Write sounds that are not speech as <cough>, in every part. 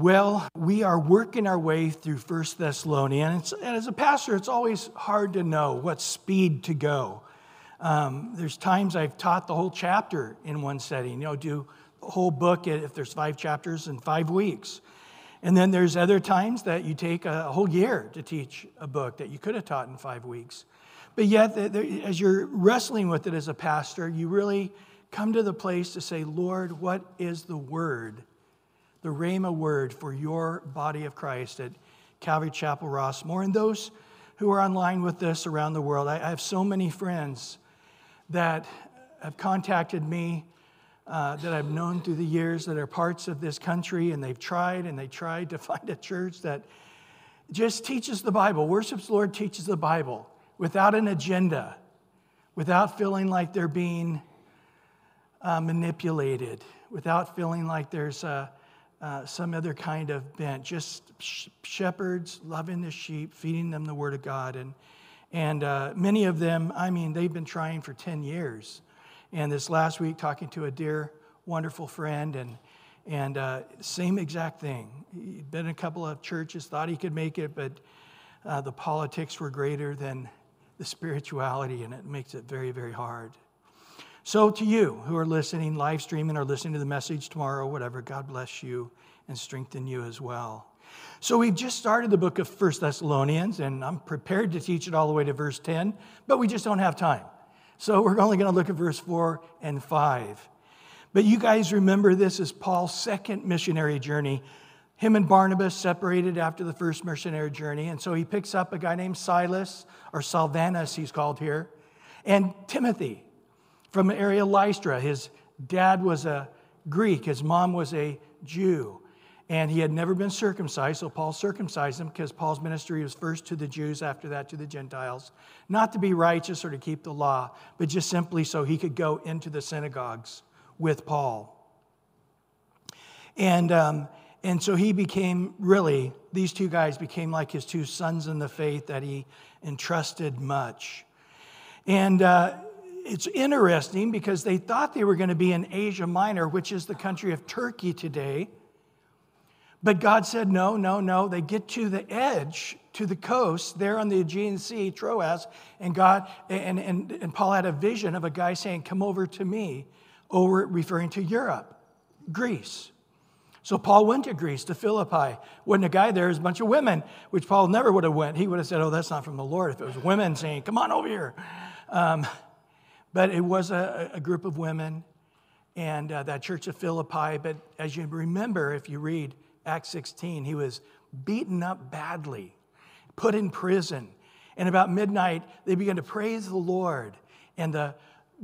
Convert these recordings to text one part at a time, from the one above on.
Well, we are working our way through First Thessalonians, and as a pastor, it's always hard to know what speed to go. Um, there's times I've taught the whole chapter in one setting, you know, do the whole book if there's five chapters in five weeks. And then there's other times that you take a whole year to teach a book that you could have taught in five weeks. But yet, as you're wrestling with it as a pastor, you really come to the place to say, Lord, what is the word, the Rhema word for your body of Christ at Calvary Chapel Rossmoor? And those who are online with us around the world, I have so many friends that have contacted me uh, that I've known through the years that are parts of this country, and they've tried and they tried to <laughs> find a church that just teaches the Bible, worships Lord, teaches the Bible without an agenda, without feeling like they're being uh, manipulated, without feeling like there's uh, uh, some other kind of bent. Just sh- shepherds loving the sheep, feeding them the Word of God. And, and uh, many of them, I mean, they've been trying for 10 years. And this last week, talking to a dear, wonderful friend, and, and uh, same exact thing. He'd been in a couple of churches, thought he could make it, but uh, the politics were greater than the spirituality, and it makes it very, very hard. So, to you who are listening, live streaming, or listening to the message tomorrow, whatever, God bless you and strengthen you as well. So, we've just started the book of First Thessalonians, and I'm prepared to teach it all the way to verse 10, but we just don't have time. So, we're only going to look at verse 4 and 5. But you guys remember this is Paul's second missionary journey. Him and Barnabas separated after the first missionary journey, and so he picks up a guy named Silas, or Silvanus, he's called here, and Timothy from the area Lystra. His dad was a Greek, his mom was a Jew, and he had never been circumcised, so Paul circumcised him because Paul's ministry was first to the Jews, after that to the Gentiles. Not to be righteous or to keep the law, but just simply so he could go into the synagogues with Paul. And, um, and so he became really, these two guys became like his two sons in the faith that he entrusted much. And uh, it's interesting because they thought they were going to be in Asia Minor, which is the country of Turkey today. But God said, no, no, no. They get to the edge, to the coast, there on the Aegean Sea, Troas, and God and, and, and Paul had a vision of a guy saying, Come over to me, over referring to Europe, Greece. So Paul went to Greece, to Philippi. Wasn't a guy there, was a bunch of women, which Paul never would have went. He would have said, Oh, that's not from the Lord, if it was women saying, Come on over here. Um, but it was a, a group of women and uh, that church of Philippi. But as you remember, if you read Acts 16, he was beaten up badly, put in prison. And about midnight, they began to praise the Lord. And the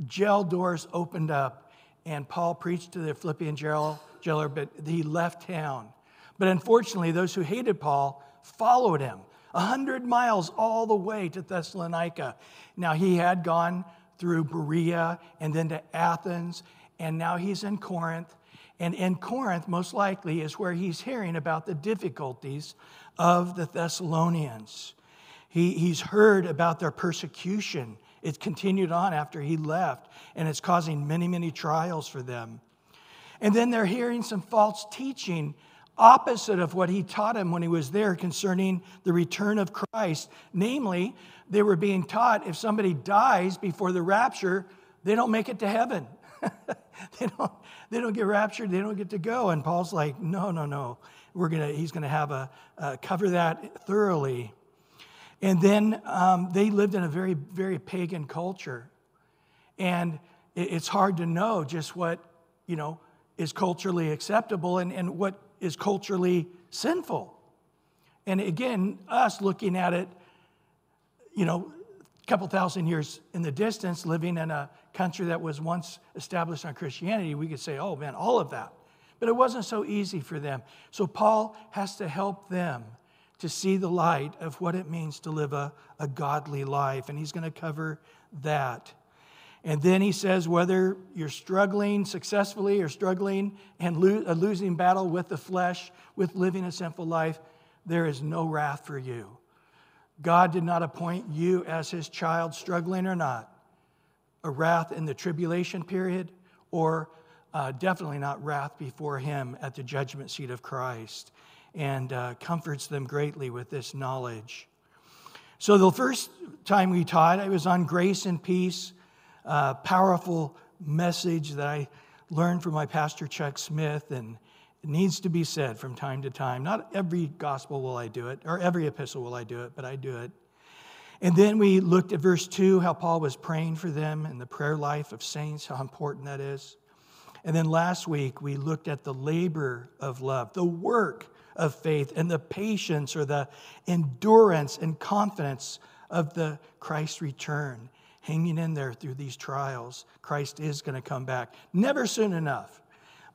jail doors opened up, and Paul preached to the Philippian jail, jailer, but he left town. But unfortunately, those who hated Paul followed him. A hundred miles all the way to Thessalonica. Now, he had gone through Berea and then to Athens, and now he's in Corinth. And in Corinth, most likely, is where he's hearing about the difficulties of the Thessalonians. He, he's heard about their persecution. It continued on after he left, and it's causing many, many trials for them. And then they're hearing some false teaching opposite of what he taught them when he was there concerning the return of Christ. Namely, they were being taught if somebody dies before the rapture, they don't make it to heaven. <laughs> they, don't, they don't get raptured, they don't get to go. And Paul's like, no, no, no. We're gonna, he's going to have a uh, cover that thoroughly. And then um, they lived in a very, very pagan culture. And it, it's hard to know just what, you know, is culturally acceptable and, and what is culturally sinful. And again, us looking at it, you know, a couple thousand years in the distance, living in a country that was once established on Christianity, we could say, oh man, all of that. But it wasn't so easy for them. So Paul has to help them to see the light of what it means to live a, a godly life. And he's going to cover that. And then he says whether you're struggling successfully or struggling and lo- a losing battle with the flesh, with living a sinful life, there is no wrath for you. God did not appoint you as his child, struggling or not, a wrath in the tribulation period or uh, definitely not wrath before him at the judgment seat of Christ, and uh, comforts them greatly with this knowledge. So, the first time we taught, it was on grace and peace, uh, powerful message that I learned from my pastor, Chuck Smith, and it needs to be said from time to time. Not every gospel will I do it, or every epistle will I do it, but I do it. And then we looked at verse 2, how Paul was praying for them and the prayer life of saints, how important that is. And then last week, we looked at the labor of love, the work of faith, and the patience or the endurance and confidence of the Christ return, hanging in there through these trials. Christ is going to come back. Never soon enough,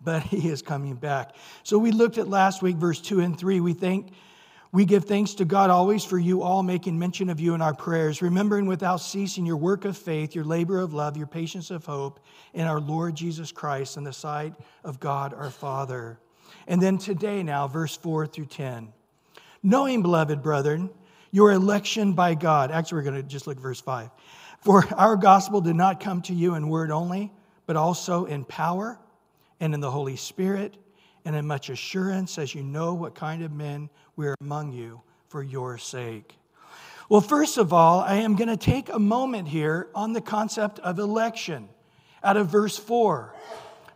but <laughs> he is coming back. So we looked at last week, verse 2 and 3. We think we give thanks to God always for you all, making mention of you in our prayers, remembering without ceasing your work of faith, your labor of love, your patience of hope in our Lord Jesus Christ and the sight of God our Father. And then today, now, verse 4 through 10. Knowing, beloved brethren, your election by God. Actually, we're going to just look at verse 5. For our gospel did not come to you in word only, but also in power and in the Holy Spirit and in much assurance as you know what kind of men we are among you for your sake. Well, first of all, I am going to take a moment here on the concept of election out of verse 4.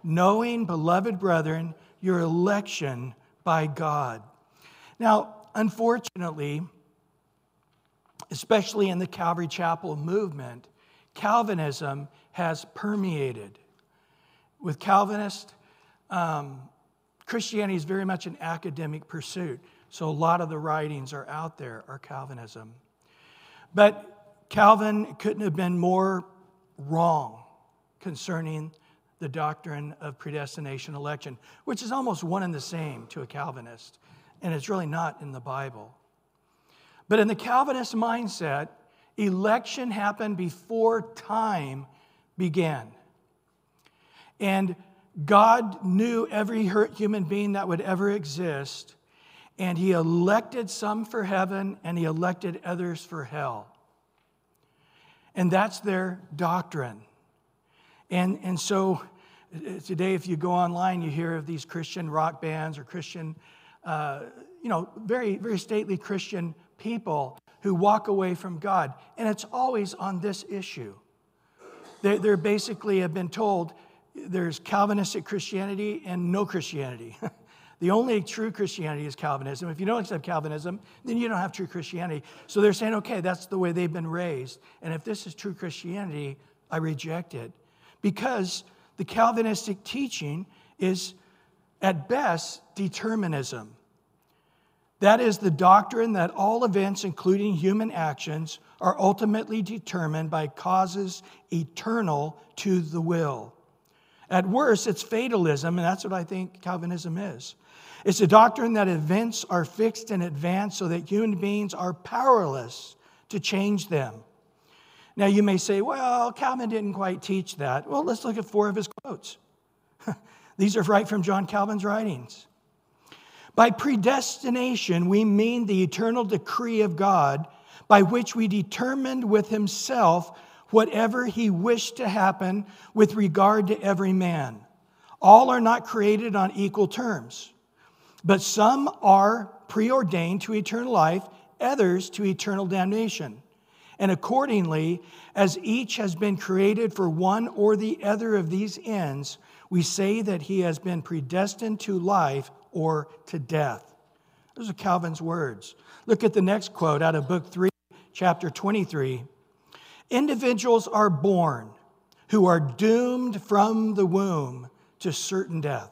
Knowing, beloved brethren, your election by God. Now, unfortunately, especially in the Calvary Chapel movement, Calvinism has permeated. With Calvinists, um, Christianity is very much an academic pursuit. So a lot of the writings are out there are Calvinism. But Calvin couldn't have been more wrong concerning the doctrine of predestination election, which is almost one and the same to a Calvinist, and it's really not in the Bible. But in the Calvinist mindset, election happened before time began. And God knew every human being that would ever exist, and He elected some for heaven and He elected others for hell. And that's their doctrine. And, and so uh, today, if you go online, you hear of these Christian rock bands or Christian, uh, you know, very, very stately Christian people who walk away from God. And it's always on this issue. They, they're basically have been told there's Calvinistic Christianity and no Christianity. <laughs> the only true Christianity is Calvinism. If you don't accept Calvinism, then you don't have true Christianity. So they're saying, okay, that's the way they've been raised. And if this is true Christianity, I reject it. Because the Calvinistic teaching is, at best, determinism. That is the doctrine that all events, including human actions, are ultimately determined by causes eternal to the will. At worst, it's fatalism, and that's what I think Calvinism is. It's a doctrine that events are fixed in advance so that human beings are powerless to change them. Now, you may say, well, Calvin didn't quite teach that. Well, let's look at four of his quotes. <laughs> These are right from John Calvin's writings. By predestination, we mean the eternal decree of God by which we determined with himself whatever he wished to happen with regard to every man. All are not created on equal terms, but some are preordained to eternal life, others to eternal damnation. And accordingly, as each has been created for one or the other of these ends, we say that he has been predestined to life or to death. Those are Calvin's words. Look at the next quote out of Book 3, chapter 23. Individuals are born who are doomed from the womb to certain death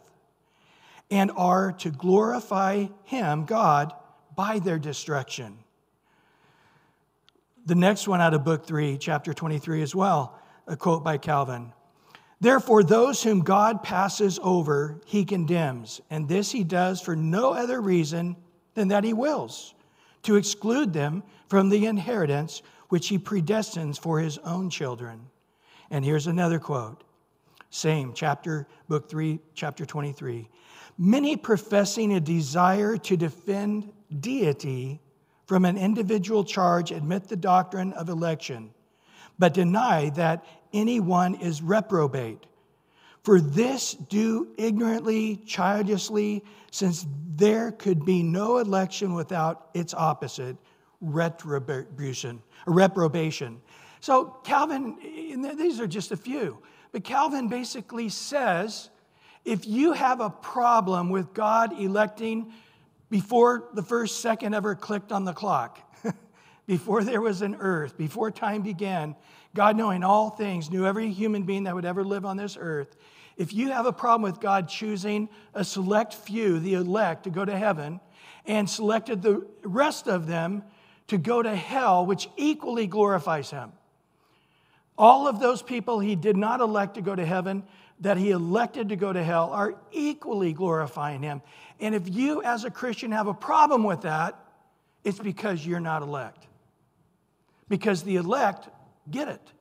and are to glorify Him, God, by their destruction. The next one out of book 3, chapter 23 as well, a quote by Calvin. Therefore, those whom God passes over, he condemns, and this he does for no other reason than that he wills to exclude them from the inheritance which he predestines for his own children. And here's another quote. Same chapter, book 3, chapter 23. Many professing a desire to defend deity from an individual charge admit the doctrine of election, but deny that anyone is reprobate. For this do ignorantly, childishly, since there could be no election without its opposite, retribution, reprobation. So Calvin, these are just a few, but Calvin basically says if you have a problem with God electing before the first second ever clicked on the clock, <laughs> before there was an earth, before time began, God knowing all things, knew every human being that would ever live on this earth. If you have a problem with God choosing a select few, the elect, to go to heaven, and selected the rest of them to go to hell, which equally glorifies him. All of those people he did not elect to go to heaven, that he elected to go to hell, are equally glorifying him. And if you, as a Christian, have a problem with that, it's because you're not elect. Because the elect get it.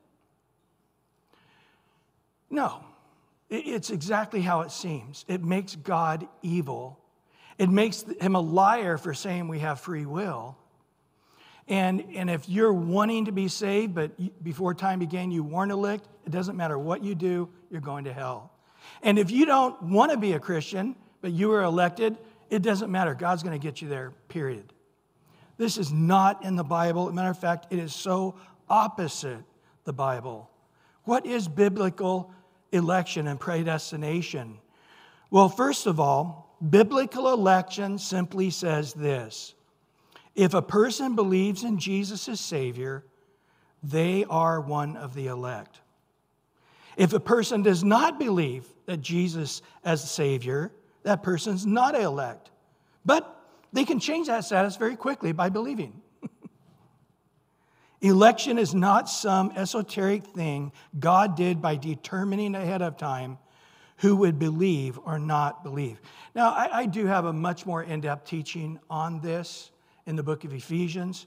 No, it's exactly how it seems. It makes God evil. It makes him a liar for saying we have free will. And, and if you're wanting to be saved, but before time began, you weren't elect, it doesn't matter what you do, you're going to hell. And if you don't want to be a Christian, but you were elected, it doesn't matter. God's going to get you there, period. This is not in the Bible. Matter of fact, it is so opposite the Bible. What is biblical election and predestination? Well, first of all, biblical election simply says this if a person believes in Jesus as Savior, they are one of the elect. If a person does not believe that Jesus as Savior, that person's not elect. But they can change that status very quickly by believing. Election is not some esoteric thing God did by determining ahead of time who would believe or not believe. Now, I, I do have a much more in depth teaching on this in the book of Ephesians,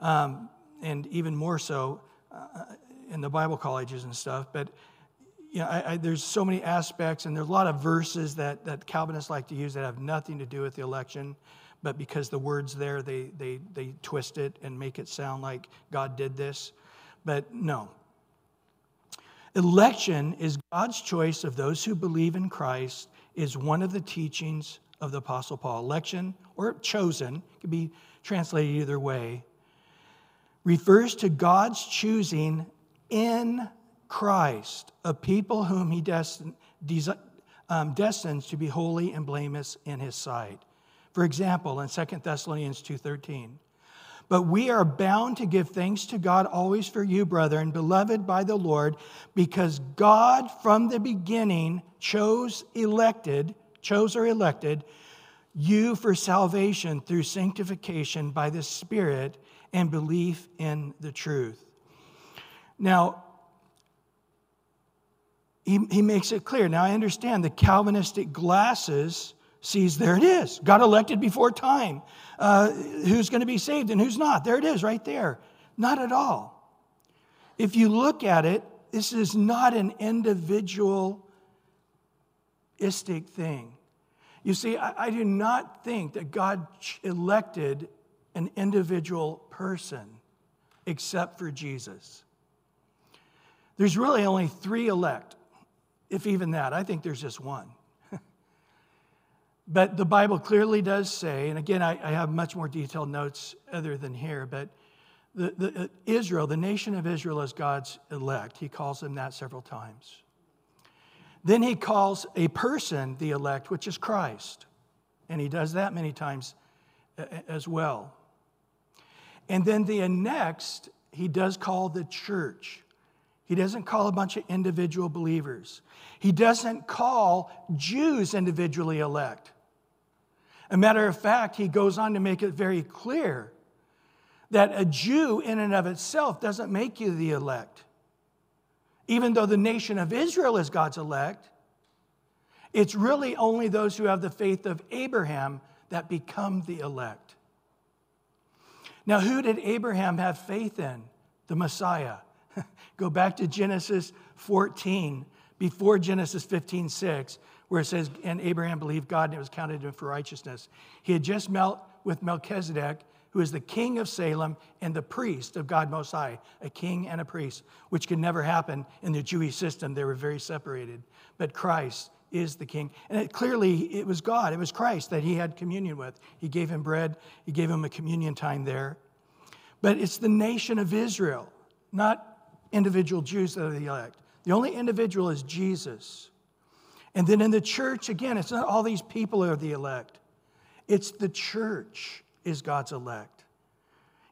um, and even more so uh, in the Bible colleges and stuff. But you know, I, I, there's so many aspects, and there's a lot of verses that, that Calvinists like to use that have nothing to do with the election, but because the words there, they, they, they twist it and make it sound like God did this. But no. Election is God's choice of those who believe in Christ, is one of the teachings of the Apostle Paul. Election or chosen can be translated either way, refers to God's choosing in Christ a people whom he destin, um, destines to be holy and blameless in his sight. For example, in 2 Thessalonians 2:13, but we are bound to give thanks to God always for you, brethren, beloved by the Lord, because God from the beginning chose elected, chose or elected you for salvation through sanctification by the Spirit and belief in the truth. Now, he, he makes it clear. Now, I understand the Calvinistic glasses sees there it is. God elected before time. Uh, who's going to be saved and who's not? There it is, right there. Not at all. If you look at it, this is not an individualistic thing. You see, I, I do not think that God elected an individual person except for Jesus. There's really only three elect, if even that. I think there's just one. But the Bible clearly does say, and again, I, I, have much more detailed notes other than here, but the, the, uh, Israel, the nation of Israel, is God's elect. He calls them that several times. Then he calls a person the elect, which is Christ. And he does that many times uh, as well. And then the next, he does call the church. He doesn't call a bunch of individual believers. He doesn't call Jews individually elect. A matter of fact, he goes on to make it very clear that a Jew in and of itself doesn't make you the elect even though the nation of Israel is God's elect, it's really only those who have the faith of Abraham that become the elect. Now, who did Abraham have faith in? The Messiah. <laughs> Go back to Genesis 14, before Genesis 15, 6, where it says, And Abraham believed God and it was counted to him for righteousness. He had just met with Melchizedek, who is the king of Salem and the priest of God Most High, a king and a priest, which could never happen in the Jewish system. They were very separated. But Christ is the king. And it, clearly, it was God, it was Christ that he had communion with. He gave him bread, he gave him a communion time there. But it's the nation of Israel, not individual Jews that are the elect. The only individual is Jesus. And then in the church, again, it's not all these people are the elect, it's the church is God's elect.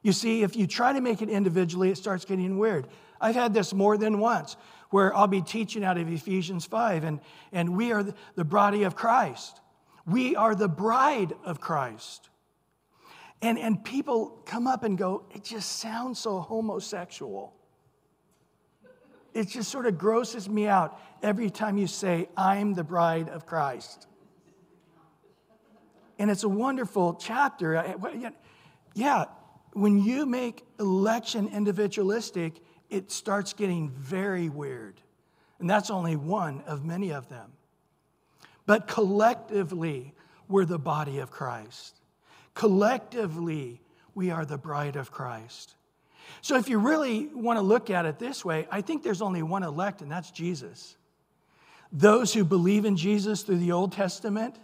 You see, if you try to make it individually, it starts getting weird. I've had this more than once where I'll be teaching out of Ephesians 5, and, and we are the body of Christ. We are the bride of Christ. And, and people come up and go, it just sounds so homosexual. It just sort of grosses me out every time you say, I'm the bride of Christ. And it's a wonderful chapter. Yeah, when you make election individualistic, it starts getting very weird. And that's only one of many of them. But collectively, we're the body of Christ. Collectively, we are the bride of Christ. So, if you really want to look at it this way, I think there's only one elect, and that's Jesus. Those who believe in Jesus through the Old Testament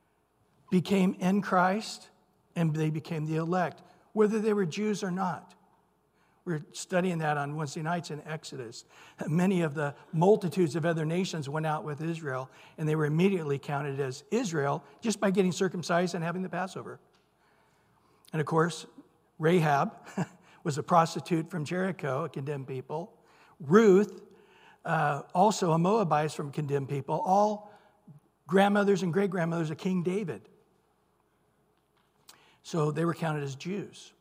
<laughs> became in Christ, and they became the elect, whether they were Jews or not. We're studying that on Wednesday nights in Exodus. <laughs> Many of the multitudes of other nations went out with Israel, and they were immediately counted as Israel just by getting circumcised and having the Passover. And of course, Rahab <laughs> was a prostitute from Jericho, a condemned people. Ruth, uh, also a Moabite from condemned people, all grandmothers and great grandmothers of King David. So they were counted as Jews.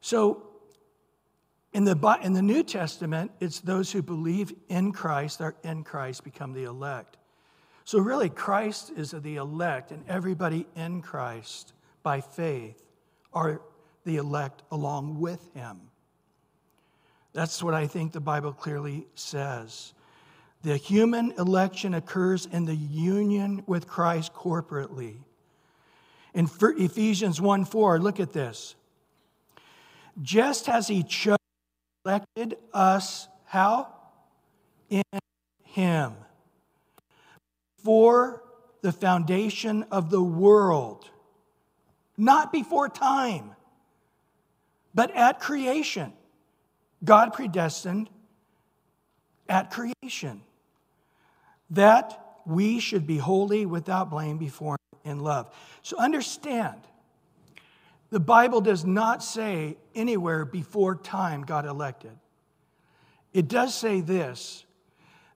So in the, in the New Testament, it's those who believe in Christ, are in Christ, become the elect. So, really, Christ is the elect, and everybody in Christ by faith are the elect along with him. That's what I think the Bible clearly says. The human election occurs in the union with Christ corporately. In Ephesians 1 4, look at this. Just as he chose elected us how? In Him. For the foundation of the world, not before time, but at creation. God predestined at creation that we should be holy without blame before in love. So understand the Bible does not say anywhere before time God elected. It does say this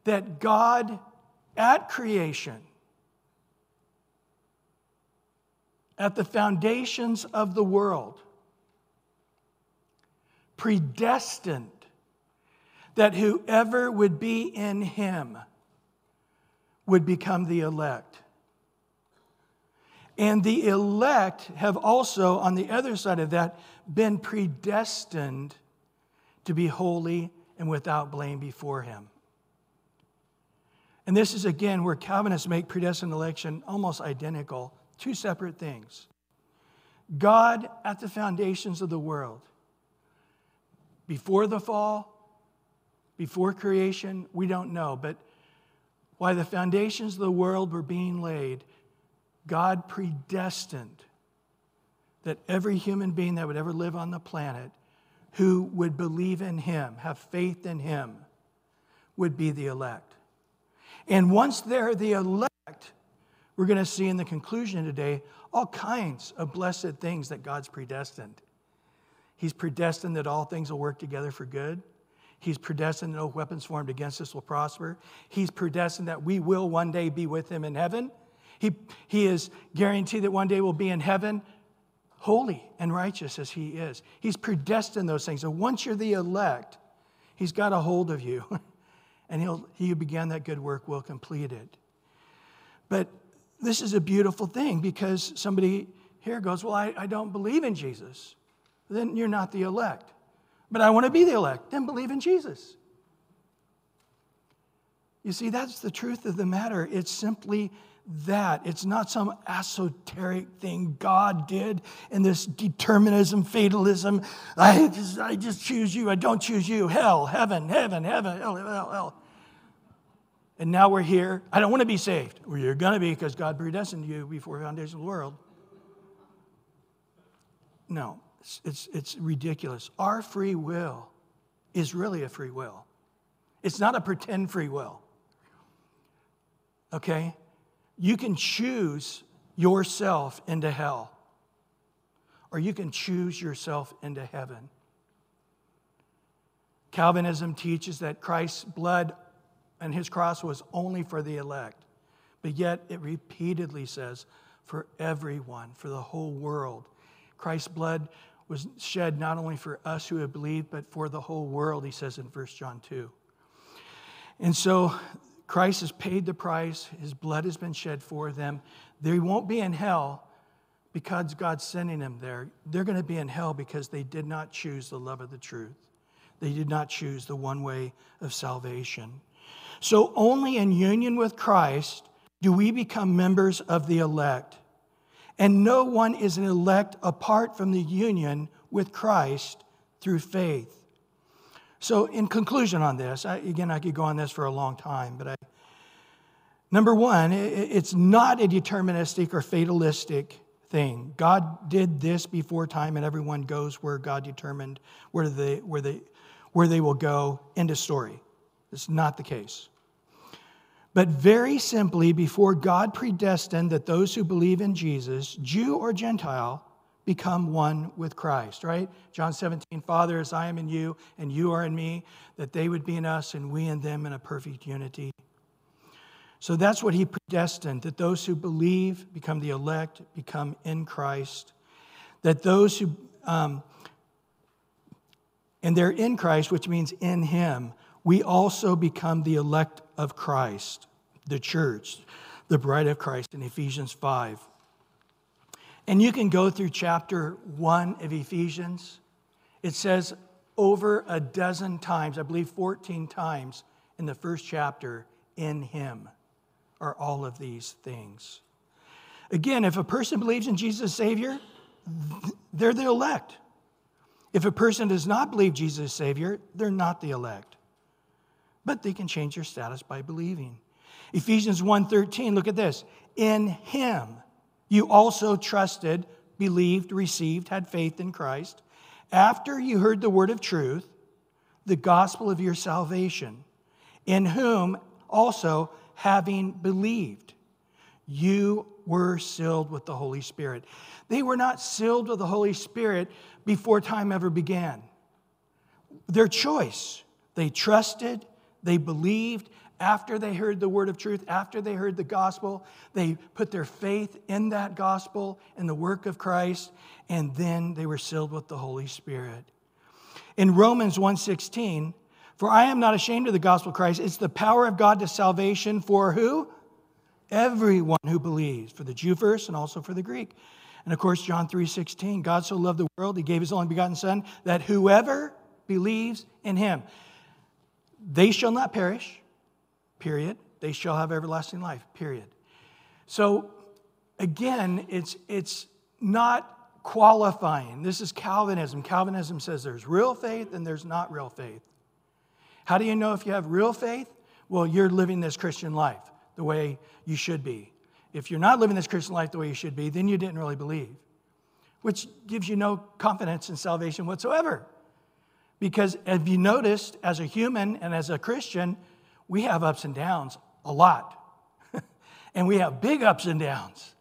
that God at creation, at the foundations of the world, predestined that whoever would be in him would become the elect. And the elect have also, on the other side of that, been predestined to be holy and without blame before Him. And this is again where Calvinists make predestined election almost identical, two separate things. God at the foundations of the world, before the fall, before creation, we don't know, but why the foundations of the world were being laid, God predestined that every human being that would ever live on the planet who would believe in him, have faith in him, would be the elect. And once they're the elect, we're going to see in the conclusion today all kinds of blessed things that God's predestined. He's predestined that all things will work together for good. He's predestined that no weapons formed against us will prosper. He's predestined that we will one day be with him in heaven. He, he is guaranteed that one day we'll be in heaven, holy and righteous as He is. He's predestined those things. So once you're the elect, He's got a hold of you. <laughs> and he'll, He who began that good work will complete it. But this is a beautiful thing because somebody here goes, Well, I, I don't believe in Jesus. Then you're not the elect. But I want to be the elect. Then believe in Jesus. You see, that's the truth of the matter. It's simply that. It's not some esoteric thing God did in this determinism, fatalism. I just, I just choose you, I don't choose you. Hell, heaven, heaven, heaven, hell, hell, hell. And now we're here. I don't want to be saved. Well, you're going to be because God predestined you before the foundation of the world. No, it's, it's, ridiculous. Our free will is really a free will, it's not a pretend free will. Okay? You can choose yourself into hell, or you can choose yourself into heaven. Calvinism teaches that Christ's blood and his cross was only for the elect, but yet it repeatedly says for everyone, for the whole world. Christ's blood was shed not only for us who have believed, but for the whole world, he says in 1 John 2. And so Christ has paid the price, his blood has been shed for them. They won't be in hell because God's sending them there. They're going to be in hell because they did not choose the love of the truth. They did not choose the one way of salvation. So, only in union with Christ do we become members of the elect. And no one is an elect apart from the union with Christ through faith. So, in conclusion on this, I, again, I could go on this for a long time, but I, number one, it's not a deterministic or fatalistic thing. God did this before time, and everyone goes where God determined where they, where they, where they will go. End of story. It's not the case. But very simply, before God predestined that those who believe in Jesus, Jew or Gentile, become one with Christ, right? John 17, Father, as I am in you and you are in me, that they would be in us and we in them in a perfect unity. So that's what he predestined, that those who believe become the elect, become in Christ, that those who, um, and they're in Christ, which means in him, we also become the elect of Christ, the church, the bride of Christ in Ephesians 5. And you can go through chapter 1 of Ephesians. It says over a dozen times, I believe 14 times in the first chapter, in Him are all of these things. Again, if a person believes in Jesus Savior, they're the elect. If a person does not believe Jesus Savior, they're not the elect but they can change their status by believing. Ephesians 1:13, look at this. In him you also trusted, believed, received, had faith in Christ, after you heard the word of truth, the gospel of your salvation, in whom also having believed, you were sealed with the Holy Spirit. They were not sealed with the Holy Spirit before time ever began. Their choice. They trusted, they believed after they heard the word of truth, after they heard the gospel, they put their faith in that gospel and the work of Christ, and then they were sealed with the Holy Spirit. In Romans 1:16, for I am not ashamed of the gospel of Christ, it's the power of God to salvation for who? Everyone who believes, for the Jew first and also for the Greek. And of course, John 3:16, God so loved the world, he gave his only begotten son that whoever believes in him. They shall not perish, period. They shall have everlasting life, period. So again, it's, it's not qualifying. This is Calvinism. Calvinism says there's real faith and there's not real faith. How do you know if you have real faith? Well, you're living this Christian life the way you should be. If you're not living this Christian life the way you should be, then you didn't really believe, which gives you no confidence in salvation whatsoever. Because if you noticed, as a human and as a Christian, we have ups and downs a lot. <laughs> and we have big ups and downs.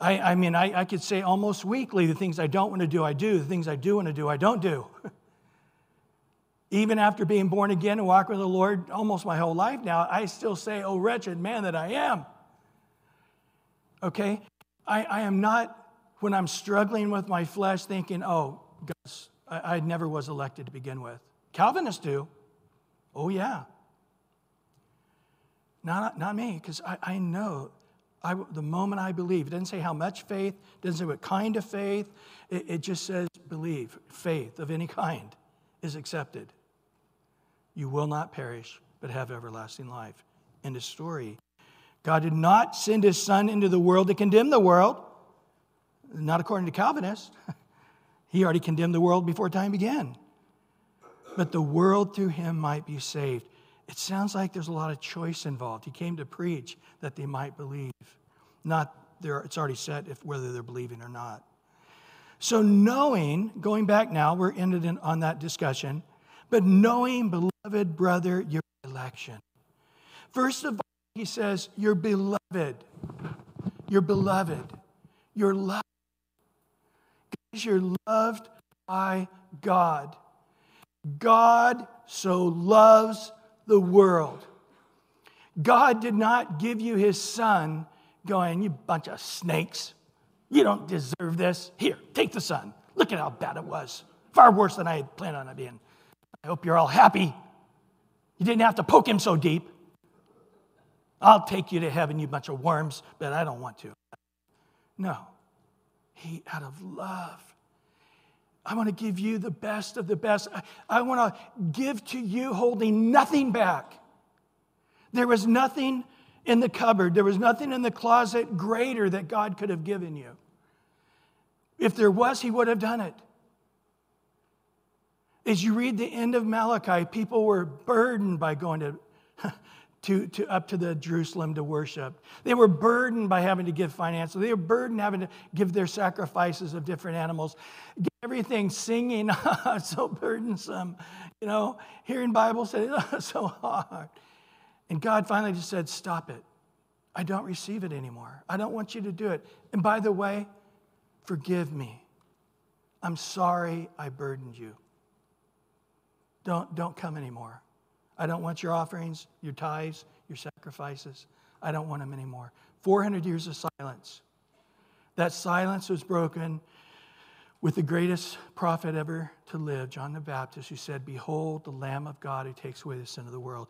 I, I mean, I, I, could say almost weekly the things I don't want to do, I do. The things I do want to do, I don't do. <laughs> Even after being born again and walking with the Lord almost my whole life now, I still say, Oh, wretched man that I am. Okay? I, I am not, when I'm struggling with my flesh, thinking, Oh, God's I, I never was elected to begin with. Calvinists do. Oh, yeah. Not, not me, because I, I know I, the moment I believe, it doesn't say how much faith, it doesn't say what kind of faith, it, it just says believe. Faith of any kind is accepted. You will not perish, but have everlasting life. End of story. God did not send his son into the world to condemn the world, not according to Calvinists. <laughs> he already condemned the world before time began. But the world through him might be saved. It sounds like there's a lot of choice involved. He came to preach that they might believe, not there, it's already set if whether they're believing or not. So, knowing, going back now, we're ended in, on that discussion, but knowing, beloved brother, your election. First of all, he says, You're beloved. You're beloved. You're loved. Guys, you're loved by God. God so loves the world. God did not give you his son going, You bunch of snakes. You don't deserve this. Here, take the son. Look at how bad it was. Far worse than I had planned on it being. I hope you're all happy. You didn't have to poke him so deep. I'll take you to heaven, you bunch of worms, but I don't want to. No. He, out of love, I want to give you the best of the best. I, I want to give to you holding nothing back. There was nothing in the cupboard, there was nothing in the closet greater that God could have given you. If there was, He would have done it. As you read the end of Malachi, people were burdened by going to to, to up to the Jerusalem to worship. They were burdened by having to give finances. They were burdened having to give their sacrifices of different animals. Get Everything singing, <laughs> so burdensome. You know, hearing Bible oh, <laughs> so hard. And God finally just said, Stop it. I don't receive it anymore. I don't want you to do it. And by the way, forgive me. I'm sorry I burdened you. Don't, don't come anymore. I don't want your offerings, your tithes, your sacrifices. I don't want them anymore. 400 years of silence. That silence was broken with the greatest prophet ever to live, John the Baptist, who said, Behold, the Lamb of God who takes away the sin of the world.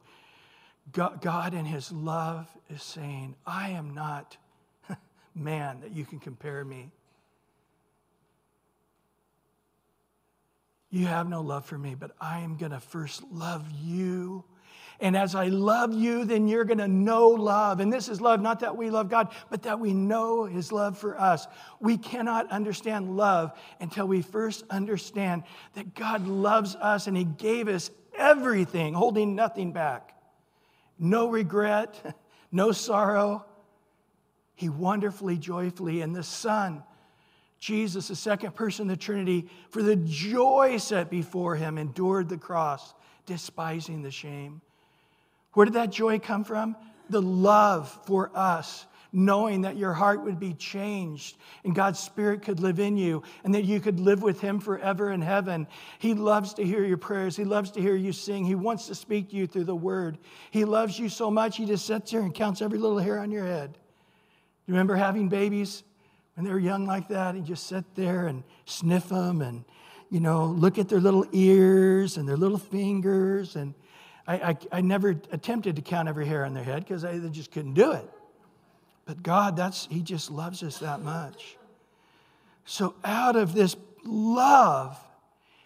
God, in his love, is saying, I am not <laughs> man that you can compare me. You have no love for me, but I am going to first love you. And as I love you, then you're going to know love. And this is love, not that we love God, but that we know His love for us. We cannot understand love until we first understand that God loves us and He gave us everything, holding nothing back. No regret, <laughs> no sorrow. He wonderfully, joyfully, and the Son Jesus, the second person of the Trinity, for the joy set before him, endured the cross, despising the shame. Where did that joy come from? The love for us, knowing that your heart would be changed and God's Spirit could live in you and that you could live with Him forever in heaven. He loves to hear your prayers. He loves to hear you sing. He wants to speak to you through the Word. He loves you so much, He just sits there and counts every little hair on your head. Remember having babies? When they were young like that, and just sit there and sniff them and, you know, look at their little ears and their little fingers. And I, I, I never attempted to count every hair on their head because I just couldn't do it. But God, that's, He just loves us that much. So out of this love,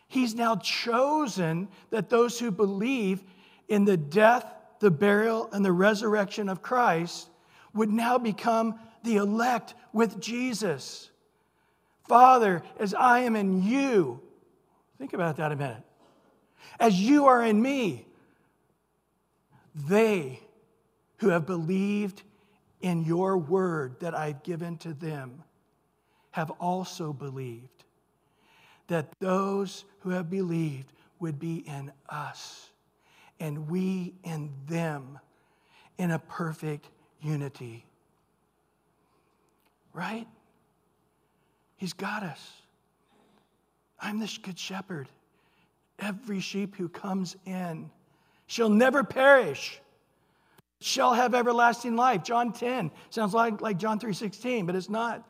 He's now chosen that those who believe in the death, the burial, and the resurrection of Christ would now become the elect with Jesus. Father, as I am in you, think about that a minute. As you are in me, they who have believed in your word that I've given to them have also believed that those who have believed would be in us and we in them in a perfect unity right? He's got us. I'm the good shepherd. Every sheep who comes in shall never perish, shall have everlasting life. John 10 sounds like, like John 3:16, but it's not.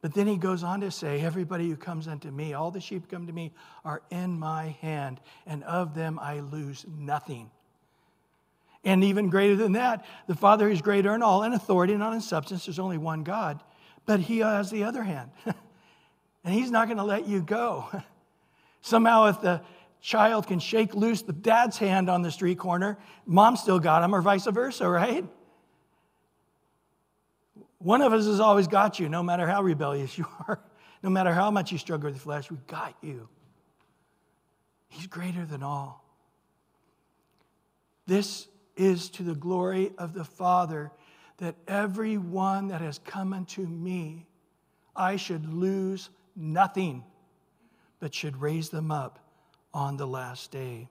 But then he goes on to say, Everybody who comes unto me, all the sheep come to me, are in my hand, and of them I lose nothing. And even greater than that, the Father is greater in all in authority, and not in substance. There's only one God. But He has the other hand. <laughs> and He's not going to let you go. <laughs> Somehow, if the child can shake loose the dad's hand on the street corner, mom still got him, or vice versa, right? One of us has always got you, no matter how rebellious you <laughs> are, no matter how much you struggle with the flesh, we got you. He's greater than all. This is to the glory of the Father that every one that has come unto me, I should lose nothing, but should raise them up on the last day.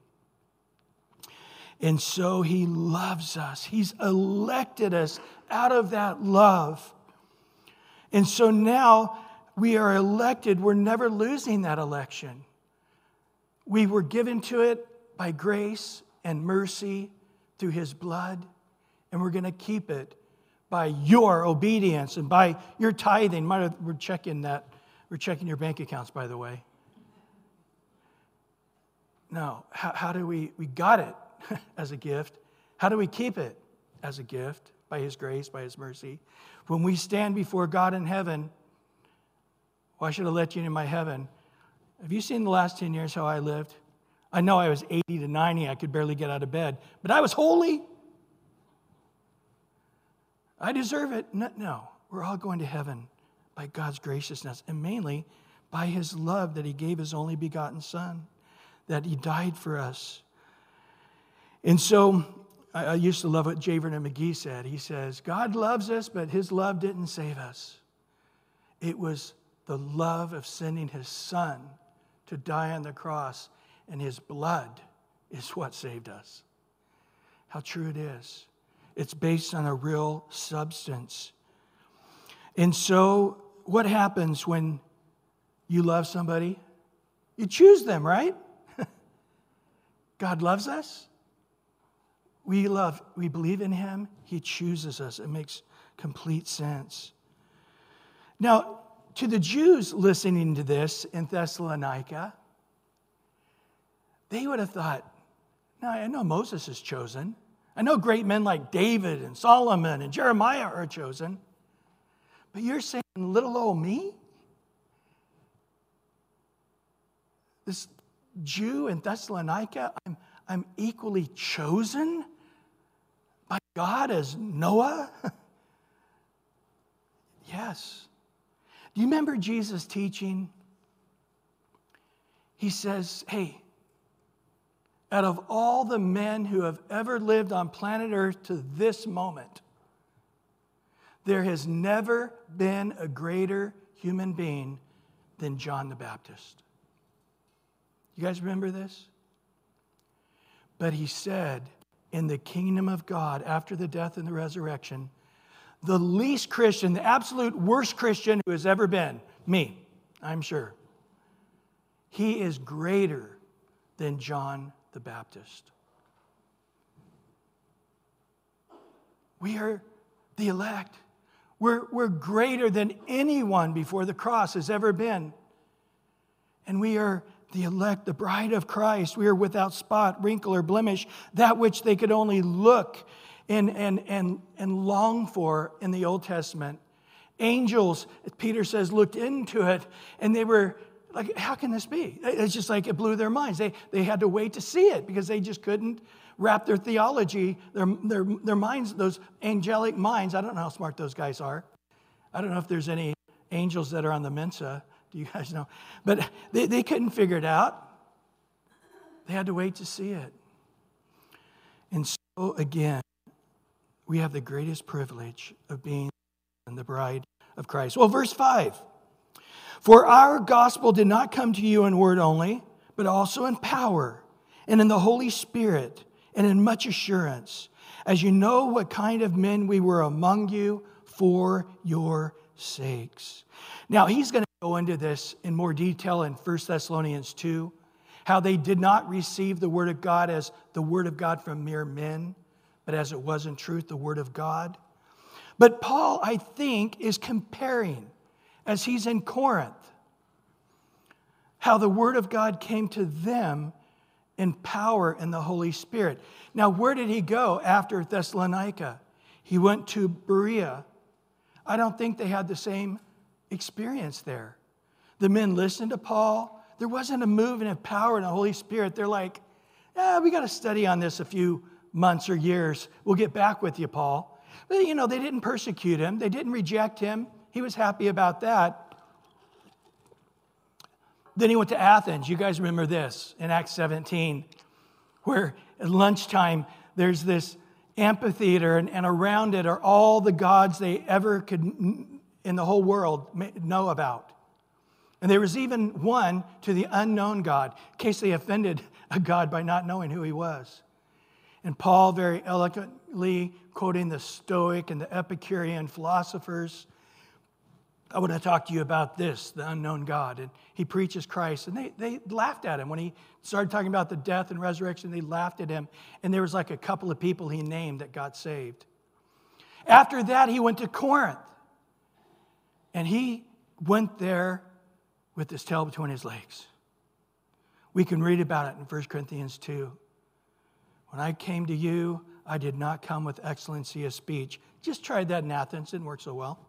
And so he loves us. He's elected us out of that love. And so now we are elected. We're never losing that election. We were given to it by grace and mercy through his blood, and we're going to keep it by your obedience and by your tithing. We're checking that. We're checking your bank accounts, by the way. No, how, how do we, we got it <laughs> as a gift. How do we keep it as a gift? By his grace, by his mercy. When we stand before God in heaven, why should I let you in my heaven? Have you seen the last 10 years how I lived? I know I was 80 to 90, I could barely get out of bed, but I was holy. I deserve it. No, no, we're all going to heaven by God's graciousness and mainly by his love that he gave his only begotten Son, that he died for us. And so I, used to love what J. Vernon McGee said. He says, God loves us, but his love didn't save us. It was the love of sending his son to die on the cross, and his blood is what saved us. How true it is. It's based on a real substance. And so, what happens when you love somebody? You choose them, right? <laughs> God loves us. We love, we believe in him. He chooses us. It makes complete sense. Now, to the Jews listening to this in Thessalonica, they would have thought, now I know Moses is chosen. I know great men like David and Solomon and Jeremiah are chosen. But you're saying little old me? This Jew in Thessalonica, I'm, I'm equally chosen by God as Noah? <laughs> yes. Do you remember Jesus teaching? He says, Hey, out of all the men who have ever lived on planet Earth to this moment, there has never been a greater human being than John the Baptist. You guys remember this? But he said, in the kingdom of God after the death and the resurrection, the least Christian, the absolute worst Christian who has ever been, me, I'm sure, he is greater than John the Baptist. We are the elect. We're, we're greater than anyone before the cross has ever been. And we are the elect, the bride of Christ. We are without spot, wrinkle, or blemish, that which they could only look and, and, and, and long for in the Old Testament. Angels, Peter says, looked into it and they were like, how can this be? It's just like it blew their minds. They, they had to wait to see it because they just couldn't wrap their theology, their, their, their minds, those angelic minds. I don't know how smart those guys are. I don't know if there's any angels that are on the Mensa do you guys know? But they, they couldn't figure it out. They had to wait to see it. And so, again, we have the greatest privilege of being the bride of Christ. Well, verse 5 For our gospel did not come to you in word only, but also in power and in the Holy Spirit and in much assurance, as you know what kind of men we were among you for your sakes. Now, he's going to go into this in more detail in 1 Thessalonians 2, how they did not receive the word of God as the word of God from mere men, but as it was in truth the word of God. But Paul, I think, is comparing, as he's in Corinth, how the word of God came to them in power in the Holy Spirit. Now, where did he go after Thessalonica? He went to Berea. I don't think they had the same experience there. The men listened to Paul. There wasn't a movement of power in the Holy Spirit. They're like, yeah, we got to study on this a few months or years. We'll get back with you, Paul. But, you know, they didn't persecute him, they didn't reject him. He was happy about that. Then he went to Athens. You guys remember this in Acts 17, where at lunchtime there's this amphitheater, and, and around it are all the gods they ever could in the whole world know about. And there was even one to the unknown God, in case they offended a God by not knowing who he was. And Paul, very eloquently quoting the Stoic and the Epicurean philosophers, I want to talk to you about this, the unknown God. And he preaches Christ. And they, they laughed at him. When he started talking about the death and resurrection, they laughed at him. And there was like a couple of people he named that got saved. After that, he went to Corinth. And he went there with his tail between his legs. We can read about it in 1 Corinthians 2. When I came to you, I did not come with excellency of speech. Just tried that in Athens, didn't work so well.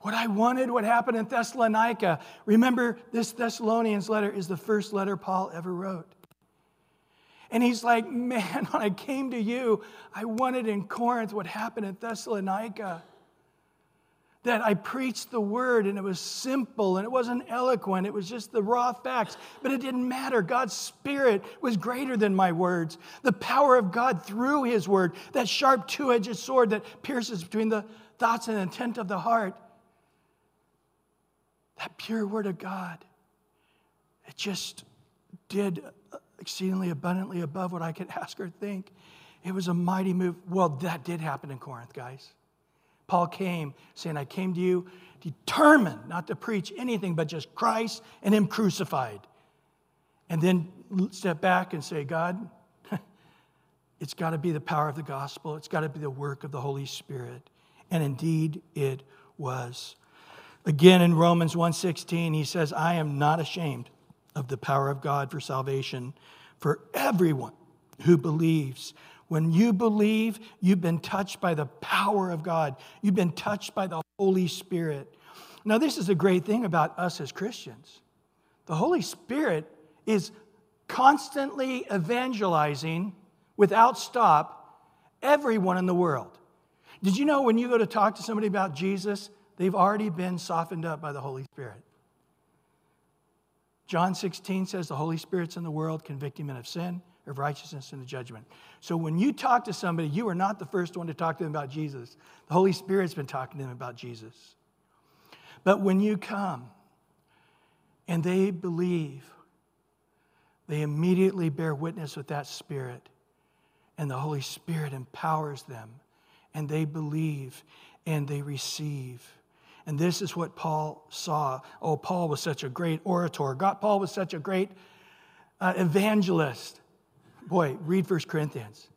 What I wanted, what happened in Thessalonica. Remember, this Thessalonians letter is the first letter Paul ever wrote. And he's like, Man, <laughs> when I came to you, I wanted in Corinth what happened in Thessalonica that I preached the word and it was simple and it wasn't eloquent. It was just the raw facts. But it didn't matter. God's spirit was greater than my words. The power of God through his word, that sharp two edged sword that pierces between the thoughts and intent of the heart. That pure word of God, it just did exceedingly abundantly above what I could <laughs> ask or think. It was a mighty move. Well, that did happen in Corinth, guys. Paul came saying, I came to you determined not to preach anything but just Christ and Him crucified. And then step back and say, God, <laughs> it's got to be the power of the gospel, it's got to be the work of the Holy Spirit. And indeed it was. Again in Romans 1:16 he says, "I am not ashamed of the power of God for salvation for everyone who believes." When you believe, you've been touched by the power of God. You've been touched by the Holy Spirit. Now, this is a great thing about us as Christians. The Holy Spirit is constantly evangelizing without stop everyone in the world. Did you know when you go to talk to somebody about Jesus, they've already been softened up by the Holy Spirit? John 16 says the Holy Spirit's in the world, convicting men of sin, of righteousness and the judgment. So when you talk to somebody, you are not the first one to talk to them about Jesus. The Holy Spirit's been talking to them about Jesus. But when you come and they believe, they immediately bear witness with that Spirit, and the Holy Spirit empowers them, and they believe and they receive. And this is what Paul saw. Oh, Paul was such a great orator. God, Paul was such a great uh, evangelist. Boy, read 1 Corinthians.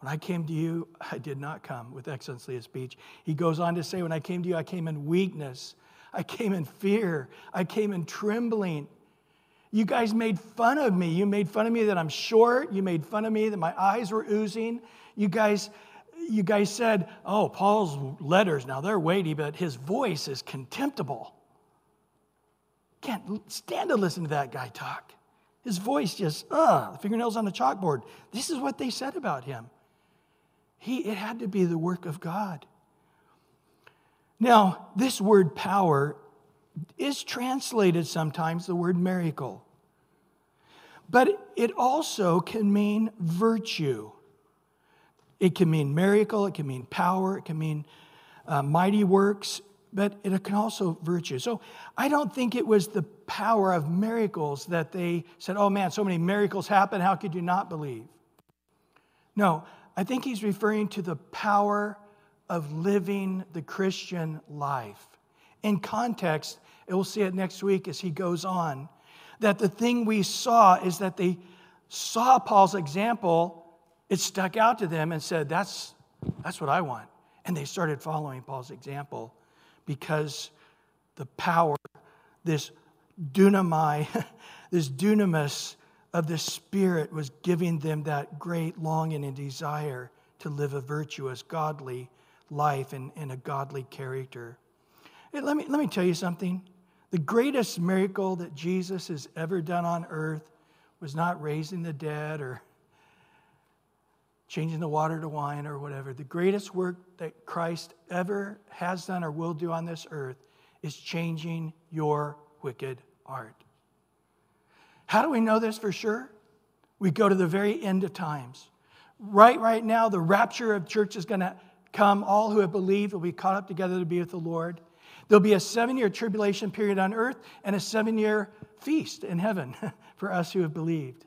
When I came to you, I did not come with excellency of speech. He goes on to say, When I came to you, I came in weakness. I came in fear. I came in trembling. You guys made fun of me. You made fun of me that I'm short. You made fun of me that my eyes were oozing. You guys, you guys said, oh, Paul's letters, now they're weighty, but his voice is contemptible. Can't stand to listen to that guy talk. His voice just, ugh, the fingernails on the chalkboard. This is what they said about him. He, it had to be the work of God. Now, this word power is translated sometimes the word miracle, but it also can mean virtue. It can mean miracle, it can mean power, it can mean uh, mighty works, but it can also virtue. So I don't think it was the power of miracles that they said, oh man, so many miracles happen, how could you not believe? No, I think he's referring to the power of living the Christian life. In context, and we'll see it next week as he goes on, that the thing we saw is that they saw Paul's example, it stuck out to them and said, That's, that's what I want. And they started following Paul's example because the power, this dunamai, <laughs> this dunamis of the Spirit was giving them that great longing and desire to live a virtuous, godly life and, and a godly character. Hey, let, me, let me tell you something. The greatest miracle that Jesus has ever done on earth was not raising the dead or changing the water to wine or whatever. The greatest work that Christ ever has done or will do on this earth is changing your wicked heart. How do we know this for sure? We go to the very end of times. Right, right now, the rapture of church is going to come. All who have believed will be caught up together to be with the Lord. There'll be a seven year tribulation period on earth and a seven year feast in heaven <laughs> for us who have believed.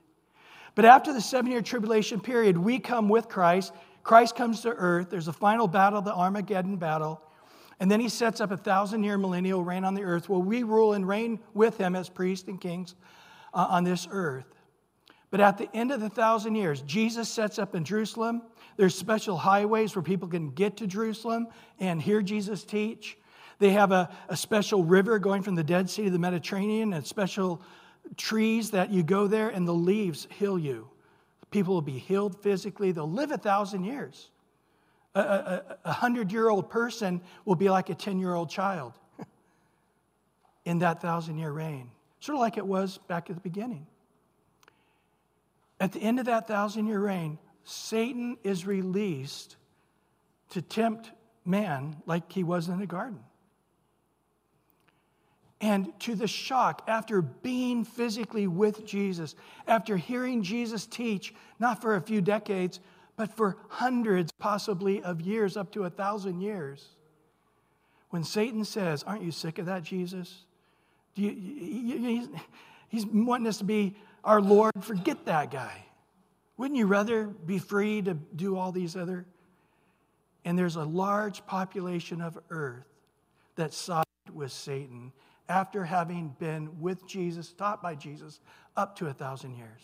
But after the seven year tribulation period, we come with Christ. Christ comes to earth. There's a final battle, the Armageddon battle. And then he sets up a thousand year millennial reign on the earth where we rule and reign with him as priests and kings uh, on this earth. But at the end of the thousand years, Jesus sets up in Jerusalem. There's special highways where people can get to Jerusalem and hear Jesus teach. They have a, a special river going from the Dead Sea to the Mediterranean and special trees that you go there and the leaves heal you. People will be healed physically. They'll live a thousand years. A, hundred year old person will be like a 10 year old child <laughs> in that thousand year reign, sort of like it was back at the beginning. At the end of that thousand year reign, Satan is released to tempt man like he was in the garden. And to the shock, after being physically with Jesus, after hearing Jesus teach, not for a few decades, but for hundreds, possibly, of years, up to a thousand years, when Satan says, Aren't you sick of that, Jesus? You, he's, he's wanting us to be our Lord. Forget that guy. Wouldn't you rather be free to do all these other? And there's a large population of earth that sided with Satan after having been with Jesus, taught by Jesus, up to a thousand years.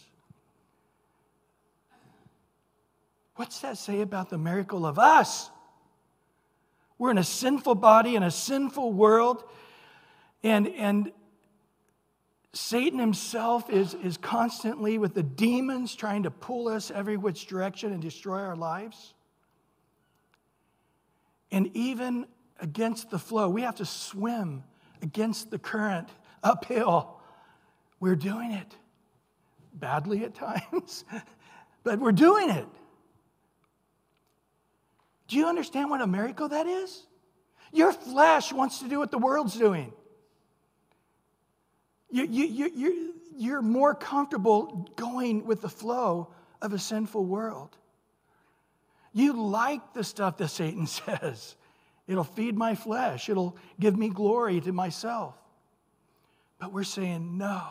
What's that say about the miracle of us? We're in a sinful body, in a sinful world, and, and Satan himself is, is constantly with the demons trying to pull us every which direction and destroy our lives. And even against the flow, we have to swim against the current uphill. We're doing it badly at times, <laughs> but we're doing it. Do you understand what a miracle that is? Your flesh wants to do what the world's doing. You, you, you, you're, you're more comfortable going with the flow of a sinful world. You like the stuff that Satan <laughs> says. It'll feed my flesh, it'll give me glory to myself. But we're saying no.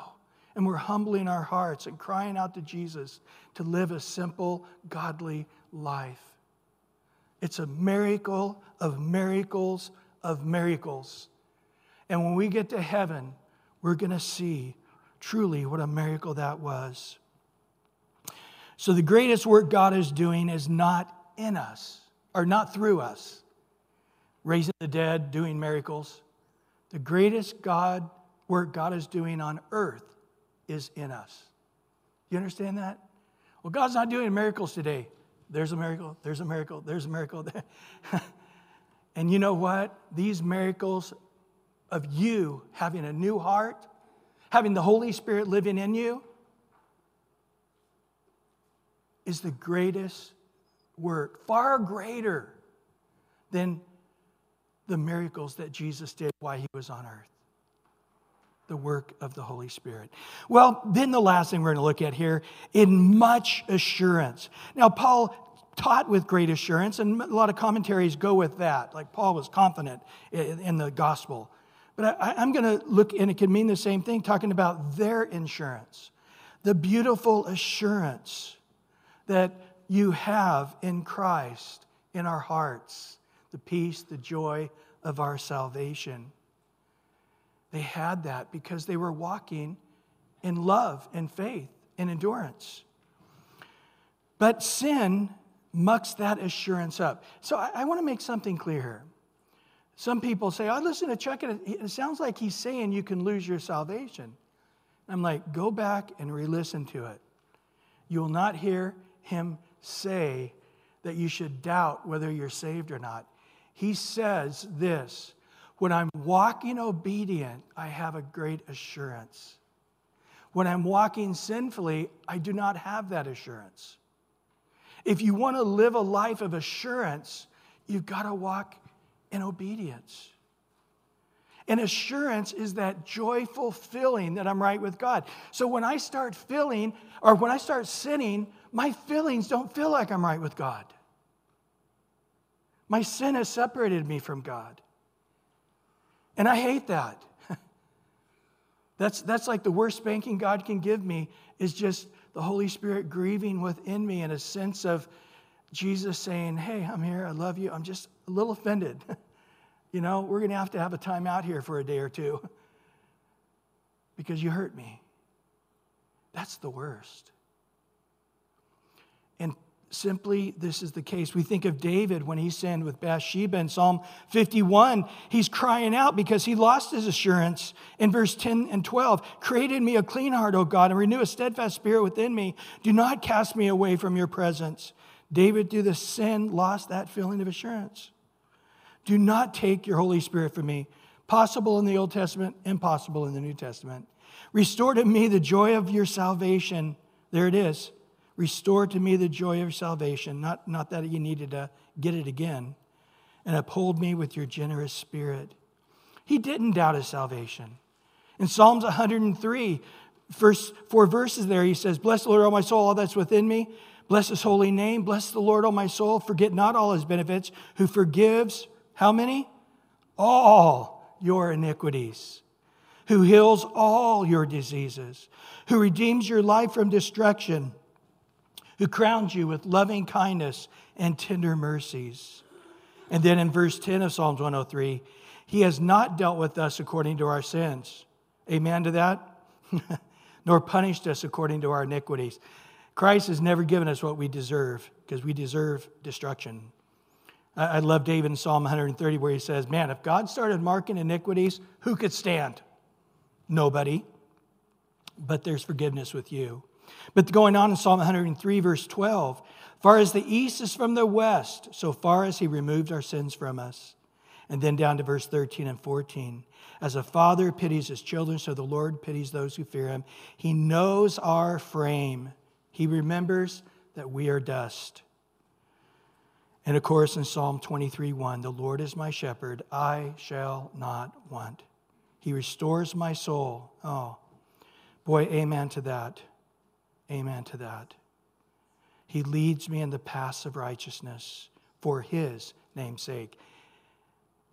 And we're humbling our hearts and crying out to Jesus to live a simple, godly life. It's a miracle of miracles of miracles. And when we get to heaven, we're going to see truly what a miracle that was. So, the greatest work God is doing is not in us, or not through us, raising the dead, doing miracles. The greatest God work God is doing on earth is in us. You understand that? Well, God's not doing miracles today. There's a miracle, there's a miracle, there's a miracle. <laughs> and you know what? These miracles of you having a new heart, having the Holy Spirit living in you, is the greatest work, far greater than the miracles that Jesus did while he was on earth. The work of the Holy Spirit. Well, then the last thing we're going to look at here in much assurance. Now, Paul taught with great assurance, and a lot of commentaries go with that. Like Paul was confident in the gospel. But I, am going to look, and it can mean the same thing, talking about their insurance, the beautiful assurance that you have in Christ in our hearts, the peace, the joy of our salvation. They had that because they were walking in love and faith and endurance. But sin mucks that assurance up. So I, I want to make something clear here. Some people say, I oh, listen to Chuck, and it sounds like he's saying you can lose your salvation. I'm like, go back and re listen to it. You will not hear him say that you should doubt whether you're saved or not. He says this When I'm walking obedient, I have a great assurance. When I'm walking sinfully, I do not have that assurance. If you want to live a life of assurance, you've got to walk in obedience. And assurance is that joyful feeling that I'm right with God. So when I start feeling, or when I start sinning, my feelings don't feel like I'm right with God. My sin has separated me from God. And I hate that. <laughs> that's, that's like the worst spanking God can give me is just the Holy Spirit grieving within me in a sense of Jesus saying, Hey, I'm here. I love you. I'm just a little offended. <laughs> you know, we're going to have to have a time out here for a day or two <laughs> because you hurt me. That's the worst. Simply, this is the case. We think of David when he sinned with Bathsheba in Psalm 51. He's crying out because he lost his assurance in verse 10 and 12. Created me a clean heart, O God, and renew a steadfast spirit within me. Do not cast me away from your presence. David, through the sin, lost that feeling of assurance. Do not take your Holy Spirit from me. Possible in the Old Testament, impossible in the New Testament. Restore to me the joy of your salvation. There it is. Restore to me the joy of salvation. Not, not that you needed to get it again. And uphold me with your generous spirit. He didn't doubt his salvation. In Psalms 103, first four verses there, he says, Bless the Lord, all my soul, all that's within me. Bless his holy name. Bless the Lord, all my soul. Forget not all his benefits, who forgives how many? All your iniquities, who heals all your diseases, who redeems your life from destruction, who crowns you with loving kindness and tender mercies. And then in verse 10 of Psalms 103, he has not dealt with us according to our sins. Amen to that? <laughs> Nor punished us according to our iniquities. Christ has never given us what we deserve because we deserve destruction. I love David in Psalm 130 where he says, Man, if God started marking iniquities, who could stand? Nobody. But there's forgiveness with you. But going on in Psalm 103, verse 12, far as the east is from the west, so far as he removed our sins from us. And then down to verse 13 and 14. As a father pities his children, so the Lord pities those who fear him. He knows our frame, he remembers that we are dust. And of course, in Psalm 23 1, the Lord is my shepherd, I shall not want. He restores my soul. Oh, boy, amen to that. Amen to that. He leads me in the paths of righteousness for his name's sake.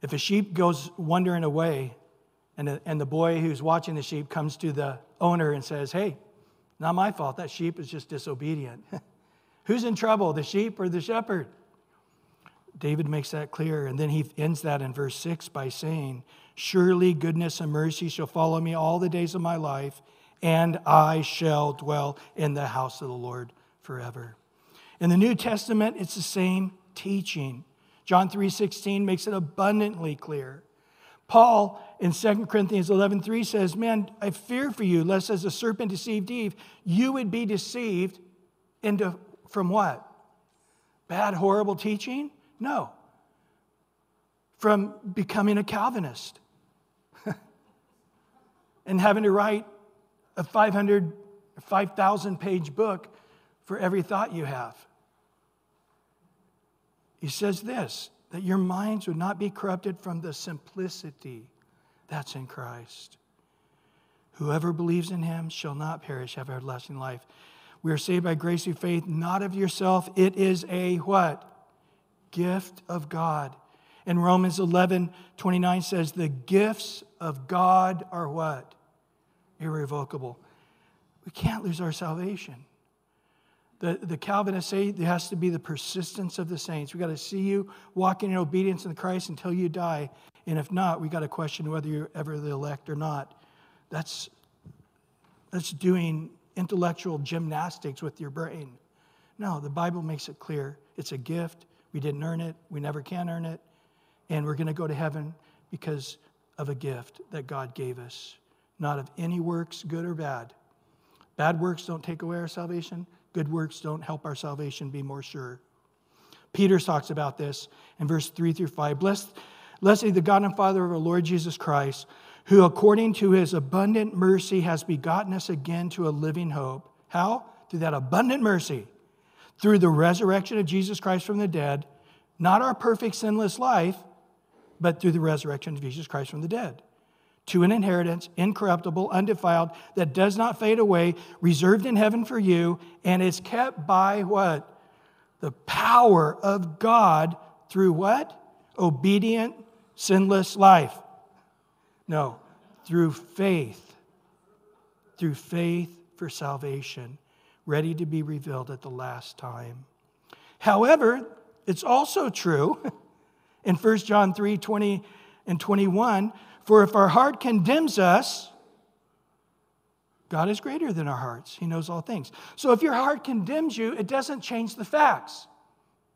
If a sheep goes wandering away, and the, and the boy who's watching the sheep comes to the owner and says, Hey, not my fault. That sheep is just disobedient. <laughs> Who's in trouble, the sheep or the shepherd? David makes that clear. And then he ends that in verse 6 by saying, Surely goodness and mercy shall follow me all the days of my life, and I shall dwell in the house of the Lord forever. In the New Testament, it's the same teaching. John 3:16 makes it abundantly clear. Paul in 2 Corinthians 11:3 says, "Man, I fear for you lest as the serpent deceived Eve, you would be deceived into from what? Bad horrible teaching? No. From becoming a Calvinist <laughs> and having to write a 500, 5,000 page book for every thought you have. He says this that your minds would not be corrupted from the simplicity that's in Christ. Whoever believes in him shall not perish, have everlasting life. We are saved by grace through faith, not of yourself. It is a what? gift of God. And Romans 11 29 says, The gifts of God are what? Irrevocable. We can't lose our salvation. The, the Calvinists say there has to be the persistence of the saints. We've got to see you walking in obedience in Christ until you die. And if not, we've got to question whether you're ever the elect or not. That's, that's doing intellectual gymnastics with your brain. No, the Bible makes it clear it's a gift we didn't earn it, we never can earn it, and we're going to go to heaven because of a gift that God gave us, not of any works, good or bad. Bad works don't take away our salvation, good works don't help our salvation be more sure. Peter talks about this in verse 3 through 5. Blessed, blessed be the God and Father of our Lord Jesus Christ, who according to his abundant mercy has begotten us again to a living hope. How? Through that abundant mercy through the resurrection of Jesus Christ from the dead, not our perfect sinless life, but through the resurrection of Jesus Christ from the dead, to an inheritance incorruptible, undefiled, that does not fade away, reserved in heaven for you, and is kept by what? The power of God through what? Obedient, sinless life. No, through faith. Through faith for salvation, ready to be revealed at the last time. However, it's also true <laughs> in 1 John 3 20 and 21 for if our heart condemns us, God is greater than our hearts. He knows all things. So if your heart condemns you, it doesn't change the facts.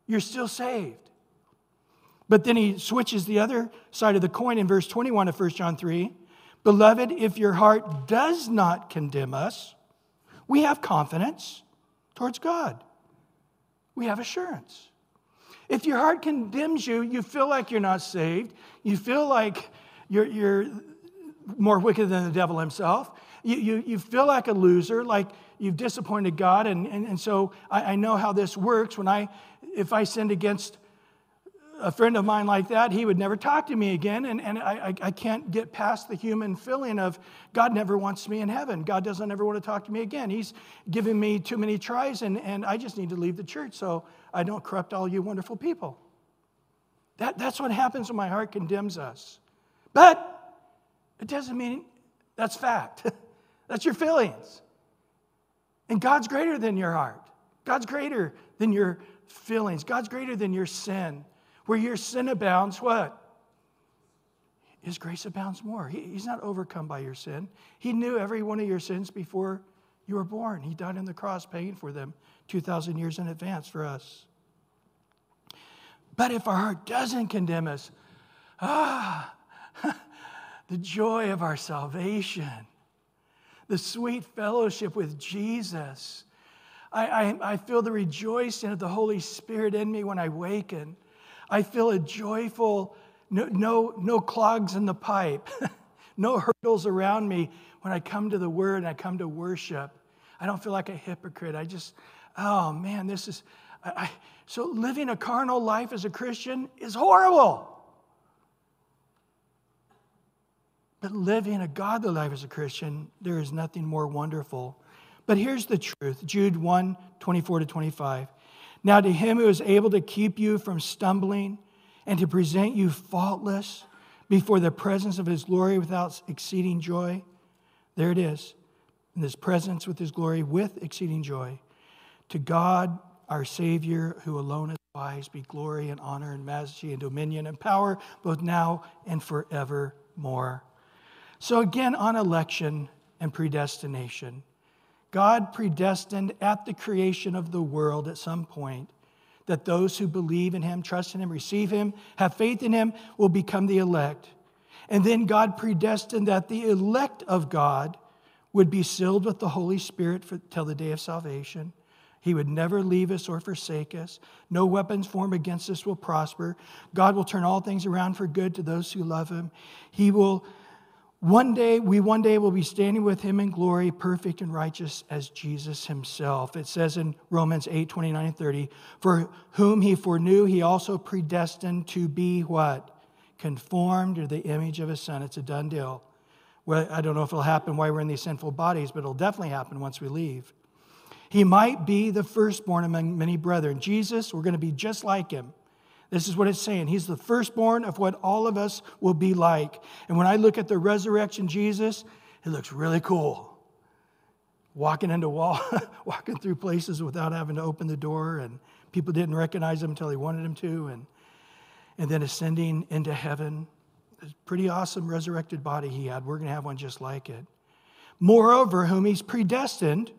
You're still saved. But then he switches the other side of the coin in verse 21 of 1 John 3. Beloved, if your heart does not condemn us, we have confidence towards God. We have assurance. If your heart condemns you, you feel like you're not saved, you feel like you're, you're more wicked than the devil himself, you, you, you feel like a loser, like you've disappointed God. And, and, and so I, I know how this works. When I, if I sinned against a friend of mine like that, he would never talk to me again. And, and I, I can't get past the human feeling of God never wants me in heaven. God doesn't ever want to talk to me again. He's given me too many tries, and, and I just need to leave the church so I don't corrupt all you wonderful people. That, that's what happens when my heart condemns us. But it doesn't mean that's fact, <laughs> that's your feelings. And God's greater than your heart, God's greater than your feelings, God's greater than your sin. Where your sin abounds, what? His grace abounds more. He, he's not overcome by your sin. He knew every one of your sins before you were born. He died on the cross paying for them 2,000 years in advance for us. But if our heart doesn't condemn us, ah, <laughs> the joy of our salvation, the sweet fellowship with Jesus. I, I, I, feel the rejoicing of the Holy Spirit in me when I waken. I feel a joyful, no, no, no clogs in the pipe, <laughs> no hurdles around me when I come to the Word and I come to worship. I don't feel like a hypocrite. I just, oh man, this is, I, I, so living a carnal life as a Christian is horrible. But living a godly life as a Christian, there is nothing more wonderful. But here's the truth Jude 1 24 to 25. Now, to him who is able to keep you from stumbling and to present you faultless before the presence of his glory without exceeding joy, there it is, in his presence with his glory with exceeding joy. To God, our Savior, who alone is wise, be glory and honor and majesty and dominion and power, both now and forevermore. So, again, on election and predestination. God predestined at the creation of the world at some point that those who believe in him, trust in him, receive him, have faith in him will become the elect. And then God predestined that the elect of God would be sealed with the Holy Spirit for, till the day of salvation. He would never leave us or forsake us. No weapons formed against us will prosper. God will turn all things around for good to those who love him. He will one day, we one day will be standing with him in glory, perfect and righteous as Jesus himself. It says in Romans 8, 29 and 30, for whom he foreknew, he also predestined to be what? Conformed to the image of his son. It's a done deal. Well, I don't know if it'll happen while we're in these sinful bodies, but it'll definitely happen once we leave. He might be the firstborn among many brethren. Jesus, we're going to be just like him. This is what it's saying. He's the firstborn of what all of us will be like. And when I look at the resurrection Jesus, it looks really cool. Walking into wall, <laughs> walking through places without having to open the door, and people didn't recognize him until he wanted him to, and, and then ascending into heaven. pretty awesome resurrected body he had. We're going to have one just like it. Moreover, whom he's predestined,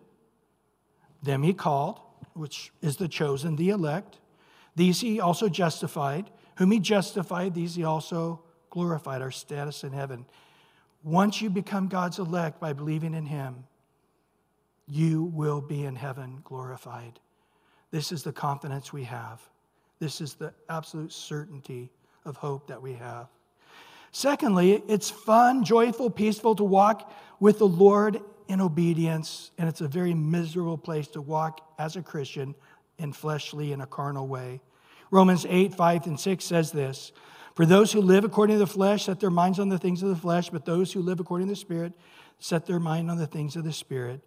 them he called, which is the chosen, the elect. These he also justified. Whom he justified, these he also glorified, our status in heaven. Once you become God's elect by believing in him, you will be in heaven glorified. This is the confidence we have. This is the absolute certainty of hope that we have. Secondly, it's fun, joyful, peaceful to walk with the Lord in obedience, and it's a very miserable place to walk as a Christian in fleshly and a carnal way. Romans 8, 5 and 6 says this For those who live according to the flesh set their minds on the things of the flesh, but those who live according to the Spirit set their mind on the things of the Spirit.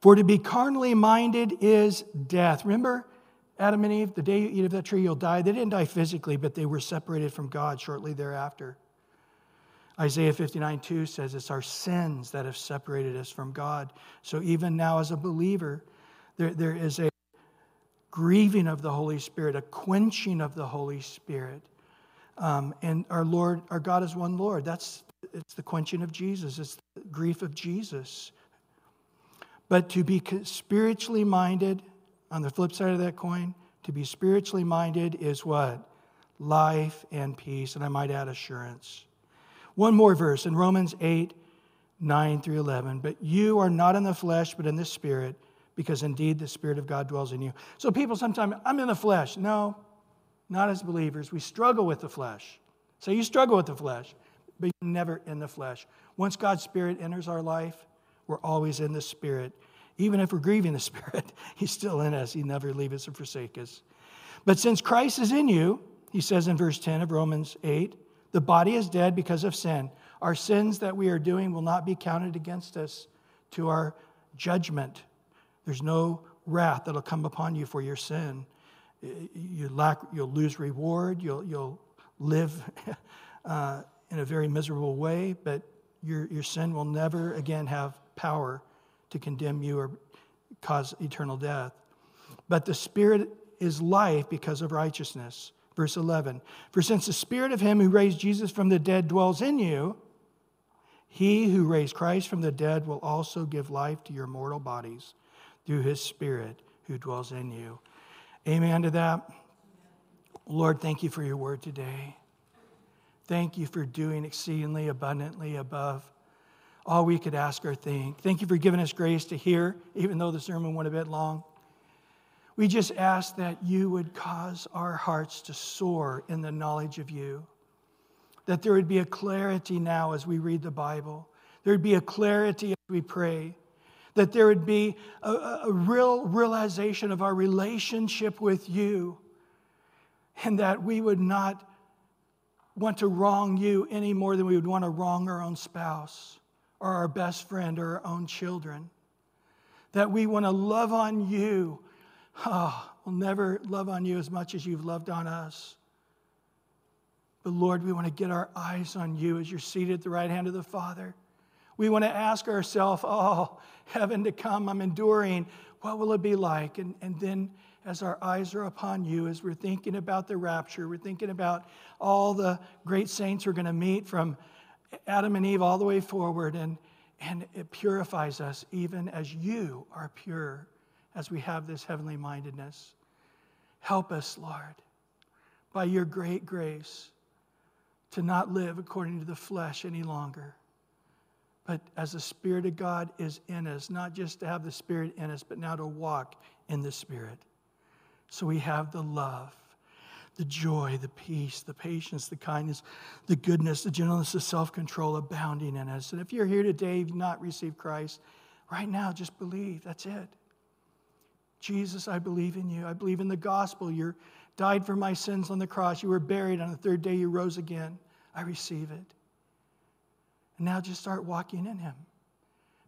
For to be carnally minded is death. Remember Adam and Eve, the day you eat of that tree, you'll die. They didn't die physically, but they were separated from God shortly thereafter. Isaiah 59 2 says it's our sins that have separated us from God. So even now, as a believer, there, there is a grieving of the Holy Spirit, a quenching of the Holy Spirit. Um, and our Lord, our God is one Lord. That's it's the quenching of Jesus, it's the grief of Jesus. But to be spiritually minded, on the flip side of that coin, to be spiritually minded is what? Life and peace, and I might add assurance. One more verse in Romans 8, 9 through 11. But you are not in the flesh, but in the Spirit, because indeed the Spirit of God dwells in you. So people sometimes, I'm in the flesh. No, not as believers. We struggle with the flesh. So you struggle with the flesh, but you're never in the flesh. Once God's Spirit enters our life, we're always in the Spirit. Even if we're grieving the <laughs> Spirit, He's still in us. He never leave us or forsake us. But since Christ is in you, he says in verse 10 of Romans 8, the body is dead because of sin. Our sins that we are doing will not be counted against us to our judgment. There's no wrath that'll come upon you for your sin. You lack, you'll lose reward, you'll, you'll live <laughs> uh, in a very miserable way, but your, your sin will never again have power to condemn you or cause eternal death. But the Spirit is life because of righteousness. Verse 11 For since the spirit of him who raised Jesus from the dead dwells in you, he who raised Christ from the dead will also give life to your mortal bodies through his spirit who dwells in you. Amen to that. Lord, thank you for your word today. Thank you for doing exceedingly abundantly above all we could ask or think. Thank you for giving us grace to hear, even though the sermon went a bit long. We just ask that you would cause our hearts to soar in the knowledge of you. That there would be a clarity now as we read the Bible. There would be a clarity as we pray. That there would be a, a real realization of our relationship with you. And that we would not want to wrong you any more than we would want to wrong our own spouse or our best friend or our own children. That we want to love on you Oh, we'll never love on you as much as you've loved on us. But Lord, we want to get our eyes on you as you're seated at the right hand of the Father. We want to ask ourselves, oh, heaven to come, I'm enduring. What will it be like? And, and then, as our eyes are upon you, as we're thinking about the rapture, we're thinking about all the great saints we're going to meet from Adam and Eve all the way forward, and, and it purifies us even as you are pure as we have this heavenly mindedness. Help us, Lord, by your great grace, to not live according to the flesh any longer, but as the Spirit of God is in us, not just to have the Spirit in us, but now to walk in the Spirit. So we have the love, the joy, the peace, the patience, the kindness, the goodness, the gentleness, the self control abounding in us. And if you're here today, you've not received Christ, right now, just believe. That's it. Jesus, I believe in you. I believe in the gospel. You died for my sins on the cross. You were buried. On the third day, you rose again. I receive it. And now just start walking in Him.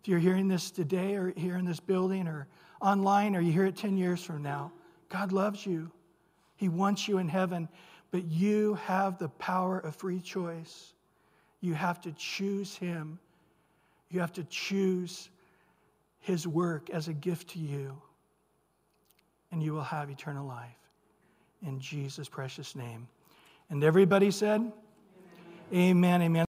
If you're hearing this today or here in this building or online or you hear it 10 years from now, God loves you. He wants you in heaven, but you have the power of free choice. You have to choose Him. You have to choose His work as a gift to you and you will have eternal life. In Jesus' precious name. And everybody said, Amen, amen. amen.